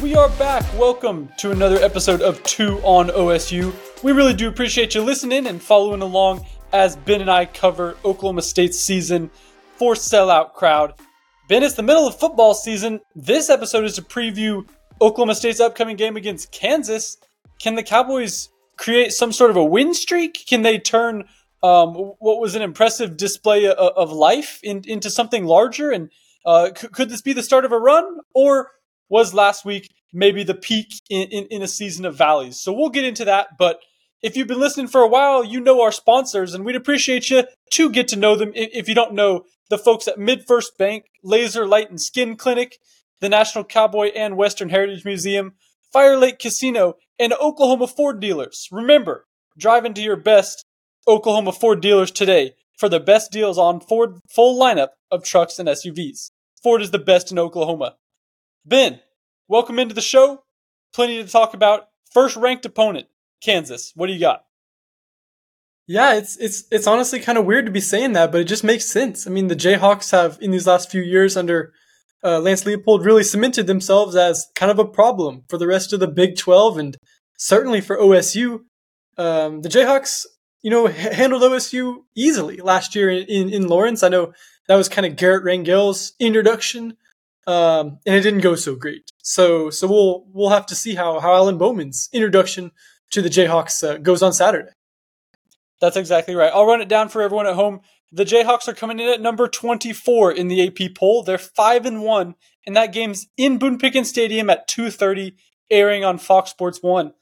we are back. Welcome to another episode of Two on OSU. We really do appreciate you listening and following along as Ben and I cover Oklahoma State's season for Sellout Crowd. Ben, it's the middle of football season. This episode is to preview Oklahoma State's upcoming game against Kansas. Can the Cowboys create some sort of a win streak? Can they turn um, what was an impressive display of, of life in, into something larger? And uh, c- could this be the start of a run? Or was last week maybe the peak in, in, in, a season of valleys. So we'll get into that. But if you've been listening for a while, you know our sponsors, and we'd appreciate you to get to know them. If you don't know the folks at MidFirst Bank, Laser Light and Skin Clinic, the National Cowboy and Western Heritage Museum, Fire Lake Casino, and Oklahoma Ford dealers. Remember, drive into your best Oklahoma Ford dealers today for the best deals on Ford full lineup of trucks and SUVs. Ford is the best in Oklahoma. Ben, welcome into the show. Plenty to talk about. First ranked opponent, Kansas. What do you got? Yeah, it's it's it's honestly kind of weird to be saying that, but it just makes sense. I mean, the Jayhawks have in these last few years under uh, Lance Leipold really cemented themselves as kind of a problem for the rest of the Big 12 and certainly for OSU. Um, the Jayhawks, you know, h- handled OSU easily last year in, in, in Lawrence. I know that was kind of Garret Rangel's introduction um, and it didn't go so great. So so we'll we'll have to see how how Alan Bowman's introduction to the Jayhawks uh, goes on Saturday. That's exactly right. I'll run it down for everyone at home. The Jayhawks are coming in at number 24 in the AP poll. They're 5 and 1 and that game's in Boone Pickens Stadium at 2:30 airing on Fox Sports 1.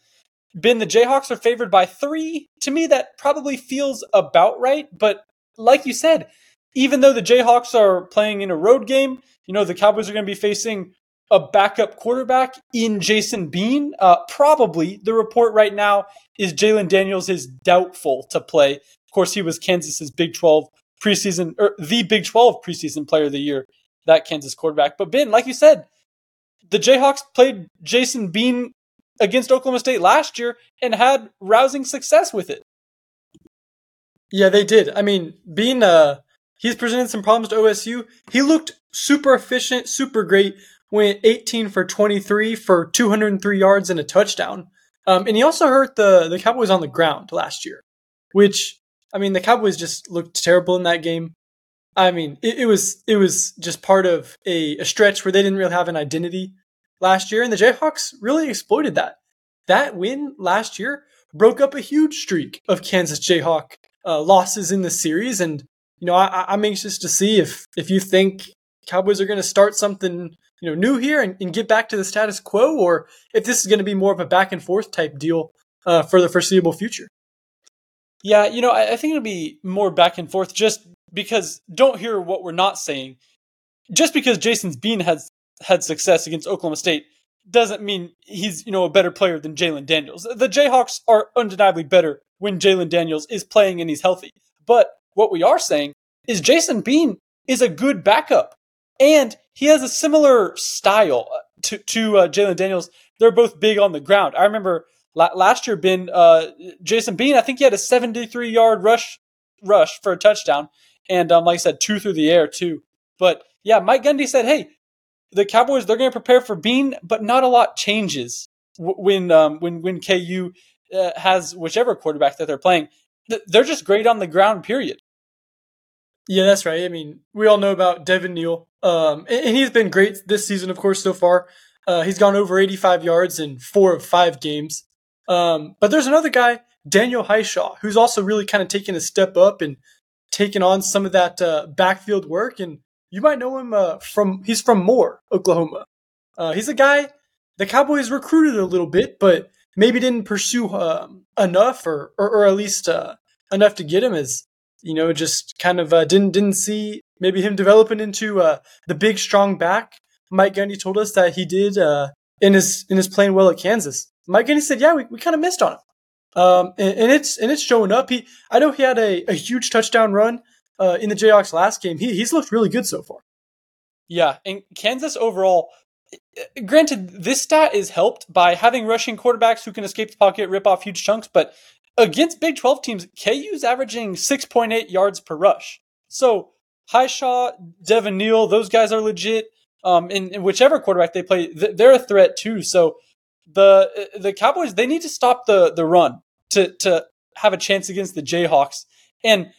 Ben, the Jayhawks are favored by 3. To me that probably feels about right, but like you said, even though the Jayhawks are playing in a road game, you know, the Cowboys are going to be facing a backup quarterback in Jason Bean. Uh, probably the report right now is Jalon Daniels is doubtful to play. Of course, he was Kansas's Big 12 preseason, or the Big 12 preseason player of the year, that Kansas quarterback. But Ben, like you said, the Jayhawks played Jason Bean against Oklahoma State last year and had rousing success with it. Yeah, they did. I mean, Bean, uh, he's presented some problems to OSU. He looked super efficient, super great. Went 18 for 23 for 203 yards and a touchdown. Um, and he also hurt the the Cowboys on the ground last year, which I mean the Cowboys just looked terrible in that game. I mean it, it was it was just part of a, a stretch where they didn't really have an identity last year, and the Jayhawks really exploited that. That win last year broke up a huge streak of Kansas Jayhawk uh, losses in the series, and you know I, I'm anxious to see if if you think Cowboys are going to start something you know new here and, and, get back to the status quo, or if this is going to be more of a back and forth type deal uh, for the foreseeable future. Yeah, you know, I, I think it'll be more back and forth just because don't hear what we're not saying. Just because Jason's Bean has had success against Oklahoma State doesn't mean he's you know a better player than Jalon Daniels. The Jayhawks are undeniably better when Jalon Daniels is playing and he's healthy. But what we are saying is Jason Bean is a good backup and he has a similar style uh, to to uh, Jalon Daniels. They're both big on the ground. I remember la- last year, Ben uh, Jason Bean. I think he had a 73 yard rush rush for a touchdown, and um, like I said, two through the air too. But yeah, Mike Gundy said, "Hey, the Cowboys they're going to prepare for Bean, but not a lot changes w- when um, when when KU uh, has whichever quarterback that they're playing. Th- they're just great on the ground. Period." Yeah, that's right. I mean, we all know about Devin Neal, um, and, he's been great this season, of course, so far. Uh, he's gone over 85 yards in four of five games. Um, but there's another guy, Daniel Hishaw, who's also really kind of taken a step up and taken on some of that uh, backfield work. And you might know him uh, from he's from Moore, Oklahoma. Uh, he's a guy the Cowboys recruited a little bit, but maybe didn't pursue um, enough, or, or, or at least uh, enough to get him as you know, just kind of uh, didn't didn't see maybe him developing into uh, the big strong back. Mike Gundy told us that he did uh, in his in his playing well at Kansas. Mike Gundy said, "Yeah, we, we kind of missed on him, um, and, and, it's and it's showing up. He I know he had a, a huge touchdown run uh, in the Jayhawks last game. He he's looked really good so far. Yeah, and Kansas overall. Granted, this stat is helped by having rushing quarterbacks who can escape the pocket, rip off huge chunks, but against Big 12 teams, KU's averaging 6.8 yards per rush. So Hishaw, Devin Neal, those guys are legit. Um, whichever quarterback they play, they're a threat too. So the the Cowboys they need to stop the the run to to have a chance against the Jayhawks. And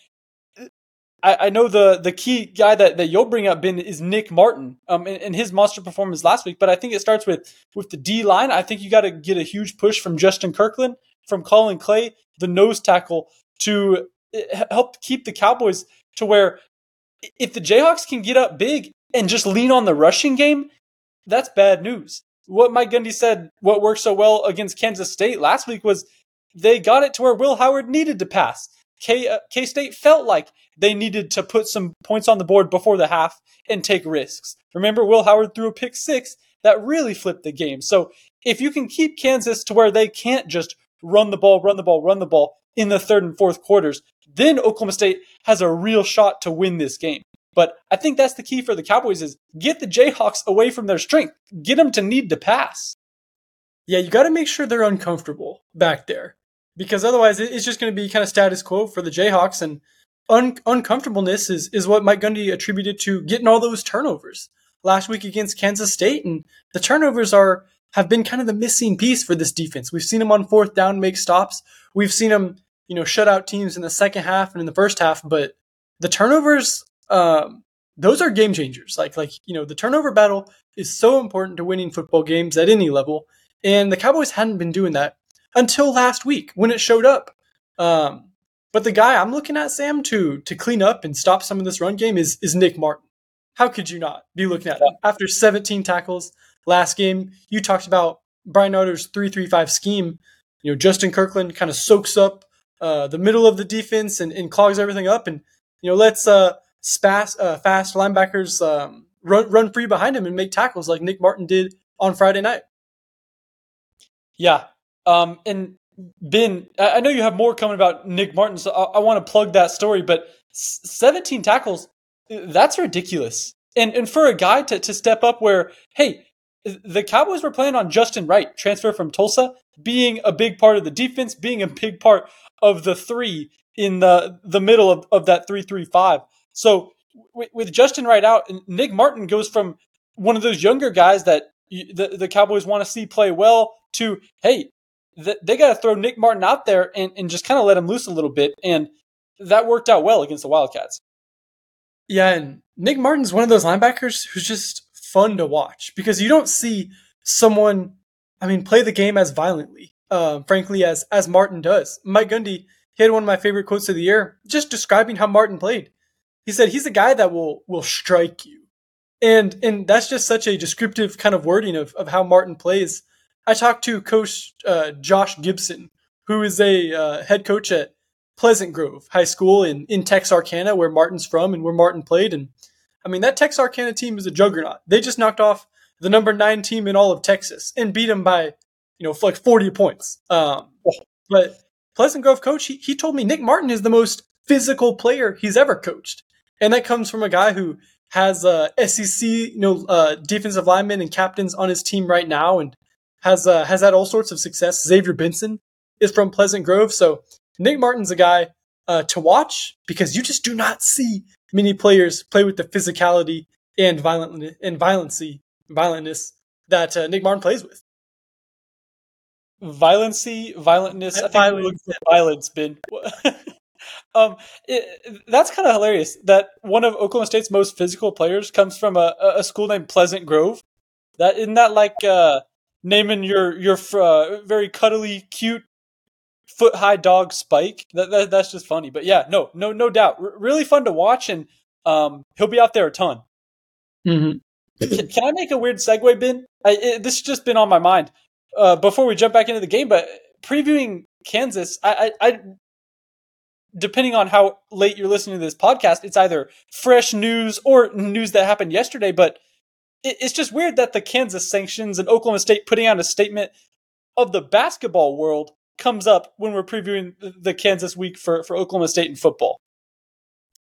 I, I, know the the key guy that, that you'll bring up, Ben, is Nick Martin, um, and, and his monster performance last week. But I think it starts with with the D line. I think you got to get a huge push from Justin Kirkland, from Collin Clay, the nose tackle, to eh, help keep the Cowboys to where if the Jayhawks can get up big and just lean on the rushing game, that's bad news. What Mike Gundy said, what worked so well against Kansas State last week was they got it to where Will Howard needed to pass. K uh, K State felt like they needed to put some points on the board before the half and take risks. Remember, Will Howard threw a pick six that really flipped the game. So if you can keep Kansas to where they can't just run the ball, run the ball, run the ball in the third and fourth quarters, then Oklahoma State has a real shot to win this game. But I think that's the key for the Cowboys is get the Jayhawks away from their strength. Get them to need to pass. Yeah, you got to make sure they're uncomfortable back there because otherwise it's just going to be kind of status quo for the Jayhawks. And un- uncomfortableness is, is what Mike Gundy attributed to getting all those turnovers last week against Kansas State. And the turnovers are have been kind of the missing piece for this defense. We've seen them on fourth down make stops. We've seen them, you know, shut out teams in the second half and in the first half. But the turnovers, um, those are game changers. Like like you know, the turnover battle is so important to winning football games at any level. And the Cowboys hadn't been doing that until last week when it showed up. Um, but the guy I'm looking at, Sam, to to clean up and stop some of this run game is is Nick Martin. How could you not be looking at him after 17 tackles last game? You talked about Bryan Nardo's three-three-five scheme. You know, Justin Kirkland kind of soaks up uh, the middle of the defense and, and, clogs everything up, and you know lets uh, fast, uh, fast linebackers um, run run free behind him and make tackles like Nick Martin did on Friday night. Yeah, um, and Ben, I know you have more coming about Nick Martin, so I, I want to plug that story. But 17 tackles, that's ridiculous. And and for a guy to to step up, where hey, the Cowboys were playing on Justin Wright, transfer from Tulsa, being a big part of the defense, being a big part of the three in the the middle of, of that three three five. So with, with Justin Wright out, Nick Martin goes from one of those younger guys that the the Cowboys want to see play well to hey, they got to throw Nick Martin out there and, and just kind of let him loose a little bit. And that worked out well against the Wildcats. Yeah, and Nick Martin's one of those linebackers who's just fun to watch because you don't see someone, I mean, play the game as violently, uh, frankly, as as Martin does. Mike Gundy he had one of my favorite quotes of the year, just describing how Martin played. He said he's a guy that will will strike you, and and that's just such a descriptive kind of wording of of how Martin plays. I talked to Coach uh, Josh Gibson, who is a uh, head coach at Pleasant Grove High School in, in Texarkana, where Martin's from and where Martin played. And I mean, that Texarkana team is a juggernaut. They just knocked off the number nine team in all of Texas and beat them by, you know, like 40 points. Um, but Pleasant Grove coach, he, he told me Nick Martin is the most physical player he's ever coached. And that comes from a guy who has uh, SEC, you know, uh, defensive linemen and captains on his team right now, and has uh, has had all sorts of success. Xavier Benson is from Pleasant Grove, so Nick Martin's a guy uh, to watch because you just do not see many players play with the physicality and violent and violency, violentness that uh, Nick Martin plays with. Violency, violentness, I think violence, violence, Ben. um, it, that's kind of hilarious that one of Oklahoma State's most physical players comes from a, a school named Pleasant Grove. That isn't that like uh, naming your your uh, very cuddly, cute, foot high dog Spike. That, that, that's just funny. But yeah, no, no, no doubt, R- really fun to watch, and um, he'll be out there a ton. Mm-hmm. Can, can, I make a weird segue, Ben? I, it, this has just been on my mind uh, before we jump back into the game. But previewing Kansas, I, I, I depending on how late you're listening to this podcast, it's either fresh news or news that happened yesterday. But it's just weird that the Kansas sanctions and Oklahoma State putting out a statement of the basketball world comes up when we're previewing the Kansas week for, for Oklahoma State in football.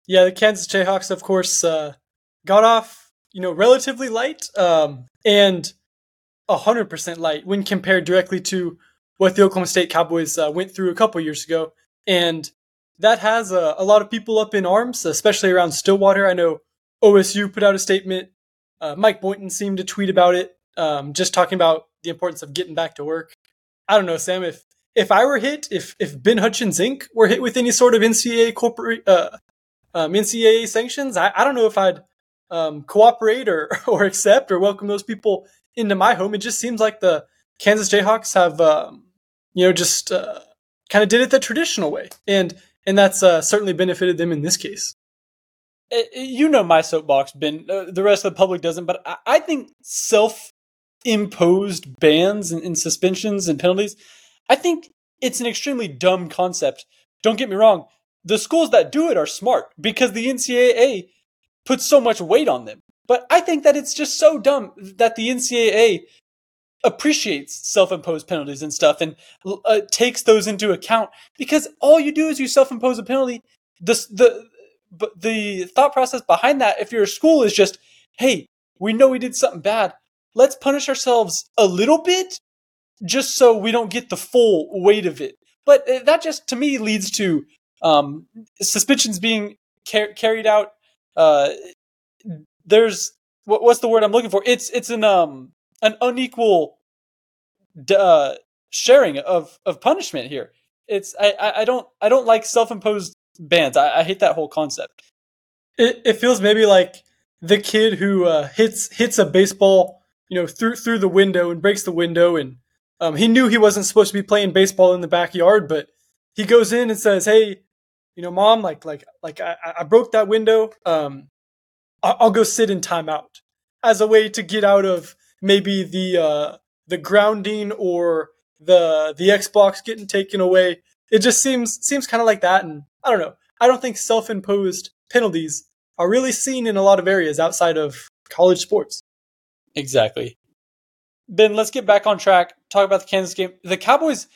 Yeah, the Kansas Jayhawks, of course, uh, got off, you know, relatively light um, and 100% light when compared directly to what the Oklahoma State Cowboys uh, went through a couple years ago. And that has uh, a lot of people up in arms, especially around Stillwater. I know OSU put out a statement Uh, Mike Boynton seemed to tweet about it, um, just talking about the importance of getting back to work. I don't know, Sam. If if I were hit, if if Ben Hutchens Inc. were hit with any sort of NCAA corporate uh, um, NCAA sanctions, I, I don't know if I'd um, cooperate or or accept or welcome those people into my home. It just seems like the Kansas Jayhawks have um, you know just uh, kind of did it the traditional way, and and that's uh, certainly benefited them in this case. Eh, eh, you know my soapbox, Ben. Uh, the rest of the public doesn't, but I, I think self-imposed bans and, and suspensions and penalties. I think it's an extremely dumb concept. Don't get me wrong. The schools that do it are smart because the NCAA puts so much weight on them. But I think that it's just so dumb that the NCAA appreciates self-imposed penalties and stuff and uh, takes those into account because all you do is you self-impose a penalty. The the but the thought process behind that, if you're a school, is just, hey, we know we did something bad. Let's punish ourselves a little bit just so we don't get the full weight of it. But uh, that just, to me, leads to um, suspensions being car- carried out. Uh, there's what, what's the word I'm looking for? It's it's an um an unequal uh, sharing of of punishment here. It's I I don't I don't like self imposed bans. I, I hate that whole concept. It it feels maybe like the kid who uh, hits hits a baseball, you know, through through the window and breaks the window, and um, he knew he wasn't supposed to be playing baseball in the backyard, but he goes in and says, "Hey, you know, mom, like like like I, I broke that window. Um, I'll, I'll go sit in timeout as a way to get out of maybe the uh, the grounding or the the Xbox getting taken away. It just seems seems kind of like that, and I don't know. I don't think self-imposed penalties are really seen in a lot of areas outside of college sports. Exactly. Ben, let's get back on track. Talk about the Kansas game. The Cowboys.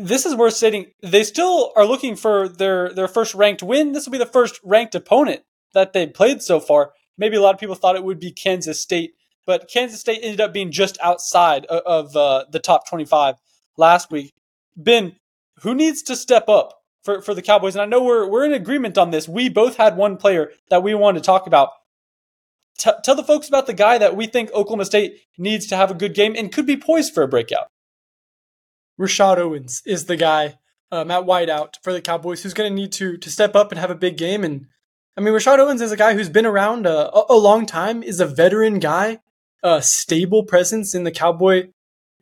This is worth stating. They still are looking for their their first ranked win. This will be the first ranked opponent that they've played so far. Maybe a lot of people thought it would be Kansas State, but Kansas State ended up being just outside of, of uh, the top 25 last week. Ben, who needs to step up for, for the Cowboys. And I know we're we're in agreement on this. We both had one player that we wanted to talk about. T- tell the folks about the guy that we think Oklahoma State needs to have a good game and could be poised for a breakout. Rashod Owens is the guy um, at wideout for the Cowboys who's going to need to to step up and have a big game. And I mean, Rashod Owens is a guy who's been around a, a long time, is a veteran guy, a stable presence in the Cowboy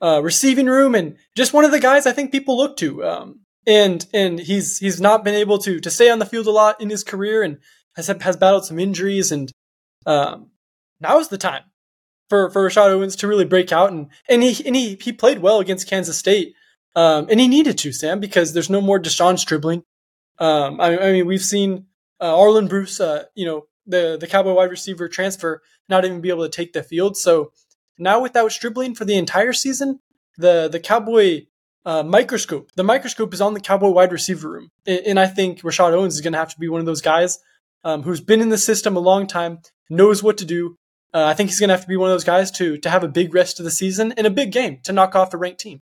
uh, receiving room, and just one of the guys I think people look to. Um, and and he's he's not been able to to stay on the field a lot in his career and has has battled some injuries and um, now is the time for for Rashod Owens to really break out and and he and he he played well against Kansas State um, and he needed to Sam because there's no more De'Zhaun Stribling. Um, I, I, mean we've seen uh, Arland Bruce, uh, you know the the Cowboy wide receiver transfer, not even be able to take the field. So now without Stribling for the entire season, the the Cowboy uh, microscope. The microscope is on the Cowboy wide receiver room, and I think Rashod Owens is going to have to be one of those guys um, who's been in the system a long time, knows what to do. Uh, I think he's going to have to be one of those guys to to have a big rest of the season and a big game to knock off the ranked team.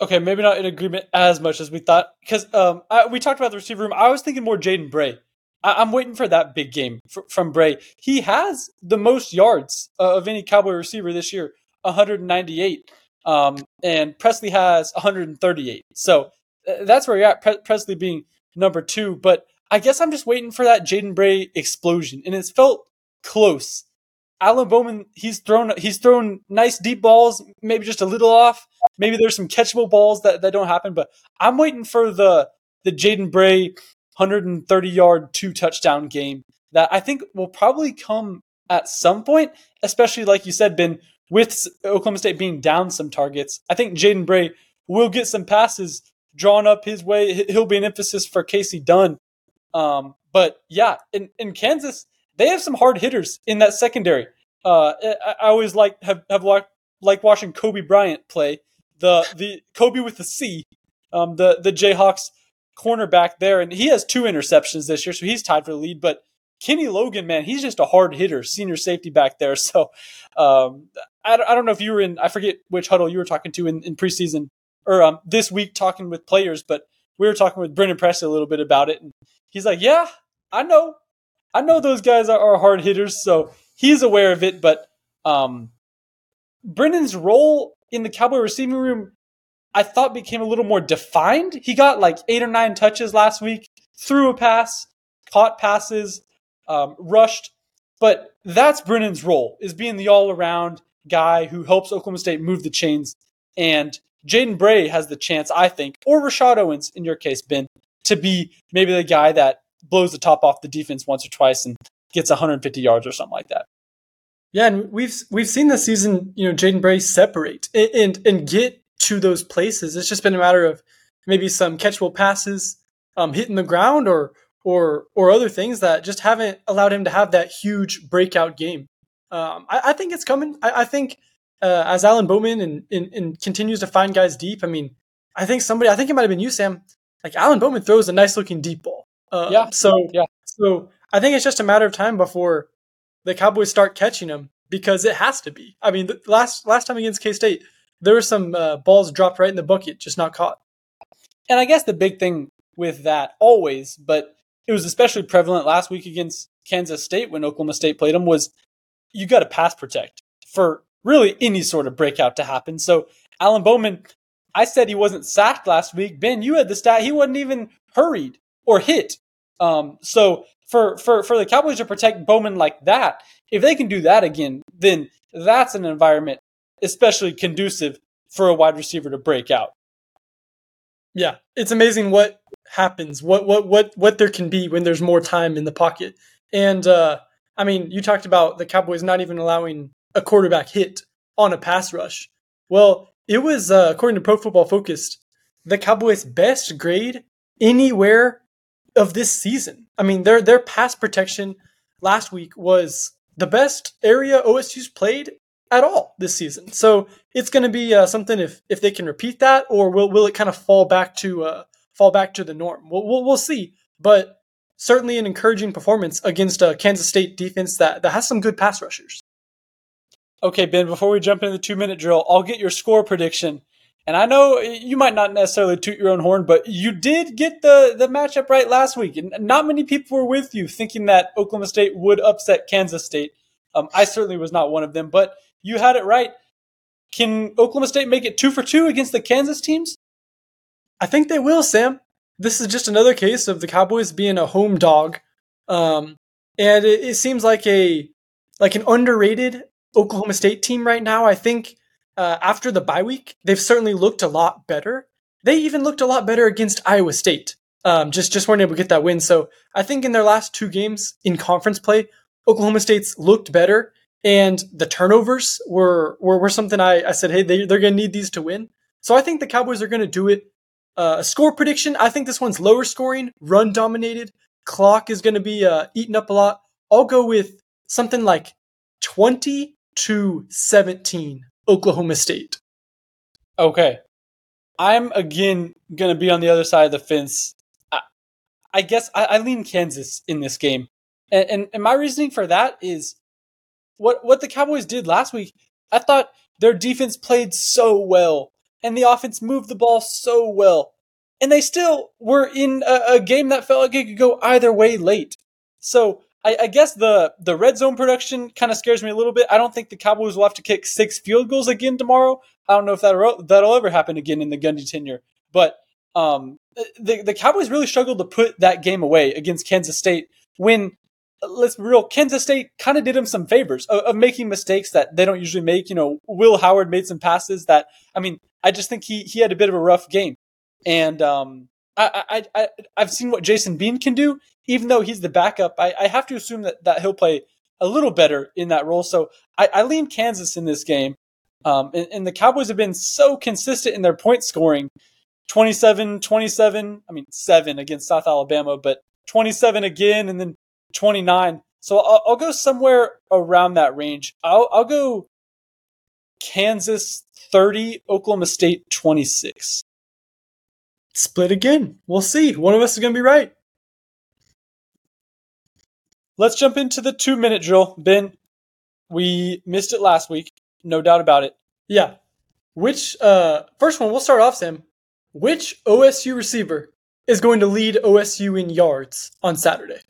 Okay, maybe not in agreement as much as we thought because um, I, we talked about the receiver room. I was thinking more Jaden Bray. I, am waiting for that big game for, from Bray. He has the most yards uh, of any Cowboy receiver this year, 198. Um, and Presley has 138. So uh, that's where you're at. Pre- Presley being number two. But I guess I'm just waiting for that Jaden Bray explosion, and it's felt close. Alan Bowman, he's thrown he's thrown nice deep balls, maybe just a little off. Maybe there's some catchable balls that, that don't happen, but I'm waiting for the the Jaden Bray 130 yard two touchdown game that I think will probably come at some point, especially like you said, Ben, with Oklahoma State being down some targets, I think Jaden Bray will get some passes drawn up his way. He'll be an emphasis for Kasey Dunn. Um, but yeah, in, in Kansas, they have some hard hitters in that secondary. Uh, I, I, always like have have like, watching Cobee Bryant play the the Kobe with the C, um, the the Jayhawks cornerback there, and he has two interceptions this year, so he's tied for the lead. But Kenny Logan, man, he's just a hard hitter, senior safety back there. So um, I, I don't know if you were in, I forget which huddle you were talking to in, in preseason or um, this week talking with players, but we were talking with Brennan Presley a little bit about it. And he's like, yeah, I know. I know those guys are, are hard hitters. So he's aware of it. But Um, Brennan's role in the Cowboy receiving room, I thought became a little more defined. He got like eight or nine touches last week, threw a pass, caught passes, um, rushed. But that's Brennan's role is being the all around guy who helps Oklahoma State move the chains. And Jaden Bray has the chance, I think, or Rashod Owens in your case, Ben, to be maybe the guy that blows the top off the defense once or twice and gets 150 yards or something like that. Yeah, and we've we've seen this season, you know, Jaden Bray separate and, and, and get to those places. It's just been a matter of maybe some catchable passes, um, hitting the ground, or or or other things that just haven't allowed him to have that huge breakout game. Um, I, I, think it's coming. I, I think uh, as Alan Bowman and, and, and continues to find guys deep. I mean, I think somebody. I think it might have been you, Sam. Like Alan Bowman throws a nice looking deep ball. Uh, yeah. So yeah. So I think it's just a matter of time before the Cowboys start catching him because it has to be. I mean, the last last time against K State, there were some uh, balls dropped right in the bucket, just not caught. And I guess the big thing with that always, but it was especially prevalent last week against Kansas State when Oklahoma State played them, was you got to pass protect for really any sort of breakout to happen. So Alan Bowman, I said he wasn't sacked last week. Ben, you had the stat he wasn't even hurried or hit. Um, so for for for the Cowboys to protect Bowman like that, if they can do that again, then that's an environment especially conducive for a wide receiver to break out. Yeah, it's amazing what happens, what what what what there can be when there's more time in the pocket. And uh, I mean, you talked about the Cowboys not even allowing a quarterback hit on a pass rush. Well, it was uh, according to Pro Football Focused, the Cowboys' best grade anywhere of this season. I mean, their their pass protection last week was the best area OSU's played at all this season. So it's going to be uh, something if if they can repeat that, or will will it kind of fall back to uh, fall back to the norm? We'll, we'll, we'll see. But certainly an encouraging performance against a Kansas State defense that that has some good pass rushers. Okay, Ben. Before we jump into the two minute drill, I'll get your score prediction and I know you might not necessarily toot your own horn, but you did get the, the matchup right last week. And not many people were with you thinking that Oklahoma State would upset Kansas State. Um, I certainly was not one of them, but you had it right. Can Oklahoma State make it two for two against the Kansas teams? I think they will, Sam. This is just another case of the Cowboys being a home dog. Um, and it, it seems like a like an underrated Oklahoma State team right now. I think uh, after the bye week, they've certainly looked a lot better. They even looked a lot better against Iowa State. Um, just just weren't able to get that win. So I think in their last two games in conference play, Oklahoma State's looked better, and the turnovers were were, were something I, I said, hey, they, they're going to need these to win. So I think the Cowboys are going to do it. Uh, a score prediction, I think this one's lower scoring, run dominated. Clock is going to be uh, eaten up a lot. I'll go with something like 20 to 17 Oklahoma State. Okay. I'm again going to be on the other side of the fence. I, I guess I, I, lean Kansas in this game. And, and, and my reasoning for that is what, what the Cowboys did last week. I thought their defense played so well and the offense moved the ball so well. And they still were in a, a game that felt like it could go either way late. So I, I guess the the red zone production kind of scares me a little bit. I don't think the Cowboys will have to kick six field goals again tomorrow. I don't know if that'll that'll ever happen again in the Gundy tenure. But um, the the Cowboys really struggled to put that game away against Kansas State when let's be real, Kansas State kind of did them some favors of, of, making mistakes that they don't usually make. You know, Will Howard made some passes that I mean, I just think he he had a bit of a rough game, and um, I I, I I've seen what Jason Bean can do even though he's the backup, I, I have to assume that, that he'll play a little better in that role. So I, I lean Kansas in this game. Um, and, and, the Cowboys have been so consistent in their point scoring 27, 27, I mean, seven against South Alabama, but 27 again and then 29. So I'll, I'll go somewhere around that range. I'll, I'll go Kansas 30, Oklahoma State 26. Split again. We'll see. One of us is going to be right. Let's jump into the two minute drill. Ben, we missed it last week, no doubt about it. Yeah. Which, uh, first one, we'll start off, Sam. Which OSU receiver is going to lead OSU in yards on Saturday?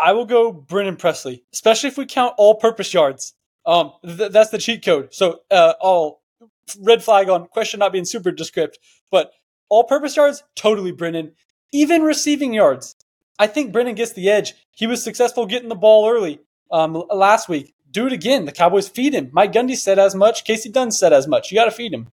I will go Brennan Presley, especially if we count all purpose yards. Um, th- that's the cheat code. So uh, all red flag on question not being super descript, but all-purpose yards totally Brennan. Even receiving yards, I think Brennan gets the edge. He was successful getting the ball early um, last week. Do it again. The Cowboys feed him. Mike Gundy said as much. Kasey Dunn said as much. You got to feed him.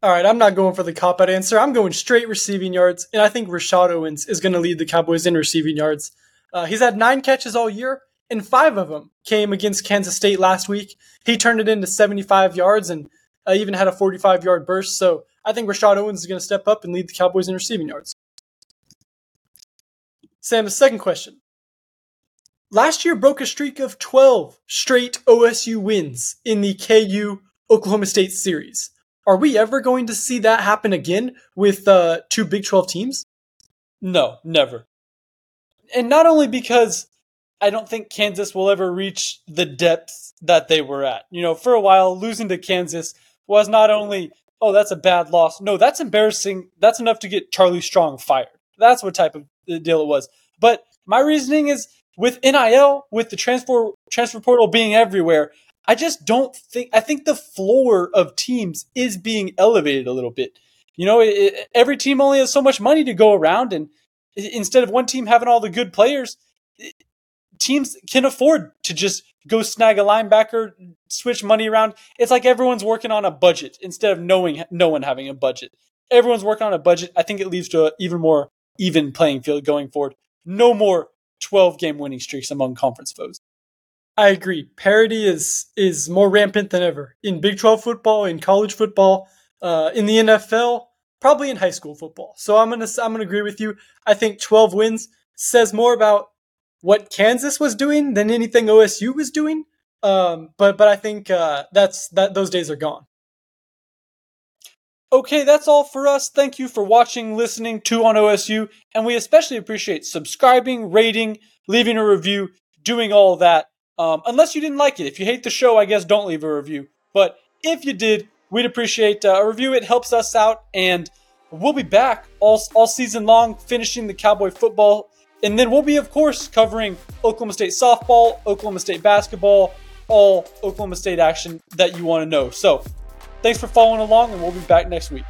All right, I'm not going for the cop out answer. I'm going straight receiving yards, and I think Rashod Owens is going to lead the Cowboys in receiving yards. Uh, he's had nine catches all year, and five of them came against Kansas State last week. He turned it into 75 yards and uh, even had a 45 yard burst. So I think Rashod Owens is going to step up and lead the Cowboys in receiving yards. Sam, the second question. Last year broke a streak of 12 straight OSU wins in the KU Oklahoma State series. Are we ever going to see that happen again with uh, two Big 12 teams? No, never. And not only because I don't think Kansas will ever reach the depths that they were at. You know, for a while, losing to Kansas was not only, oh, that's a bad loss. No, that's embarrassing. That's enough to get Charlie Strong fired. That's what type of uh, deal it was. But my reasoning is with NIL, with the transfer transfer portal being everywhere, I just don't think I think the floor of teams is being elevated a little bit. You know, it, every team only has so much money to go around, and instead of one team having all the good players, teams can afford to just go snag a linebacker, switch money around. It's like everyone's working on a budget instead of knowing no one having a budget. Everyone's working on a budget. I think it leads to an even more even playing field going forward. No more 12 game winning streaks among conference foes. I agree. Parity is is more rampant than ever in Big 12 football, in college football, uh, in the NFL, probably in high school football. So I'm gonna I'm gonna agree with you. I think 12 wins says more about what Kansas was doing than anything OSU was doing. Um, but but I think uh, that's that those days are gone. Okay, that's all for us. Thank you for watching, listening to on OSU, and we especially appreciate subscribing, rating, leaving a review, doing all that. Um, unless you didn't like it. If you hate the show, I guess don't leave a review. But if you did, we'd appreciate uh, a review. It helps us out, and we'll be back all, all season long, finishing the Cowboy football. And then we'll be, of course, covering Oklahoma State softball, Oklahoma State basketball, all Oklahoma State action that you want to know. So thanks for following along, and we'll be back next week.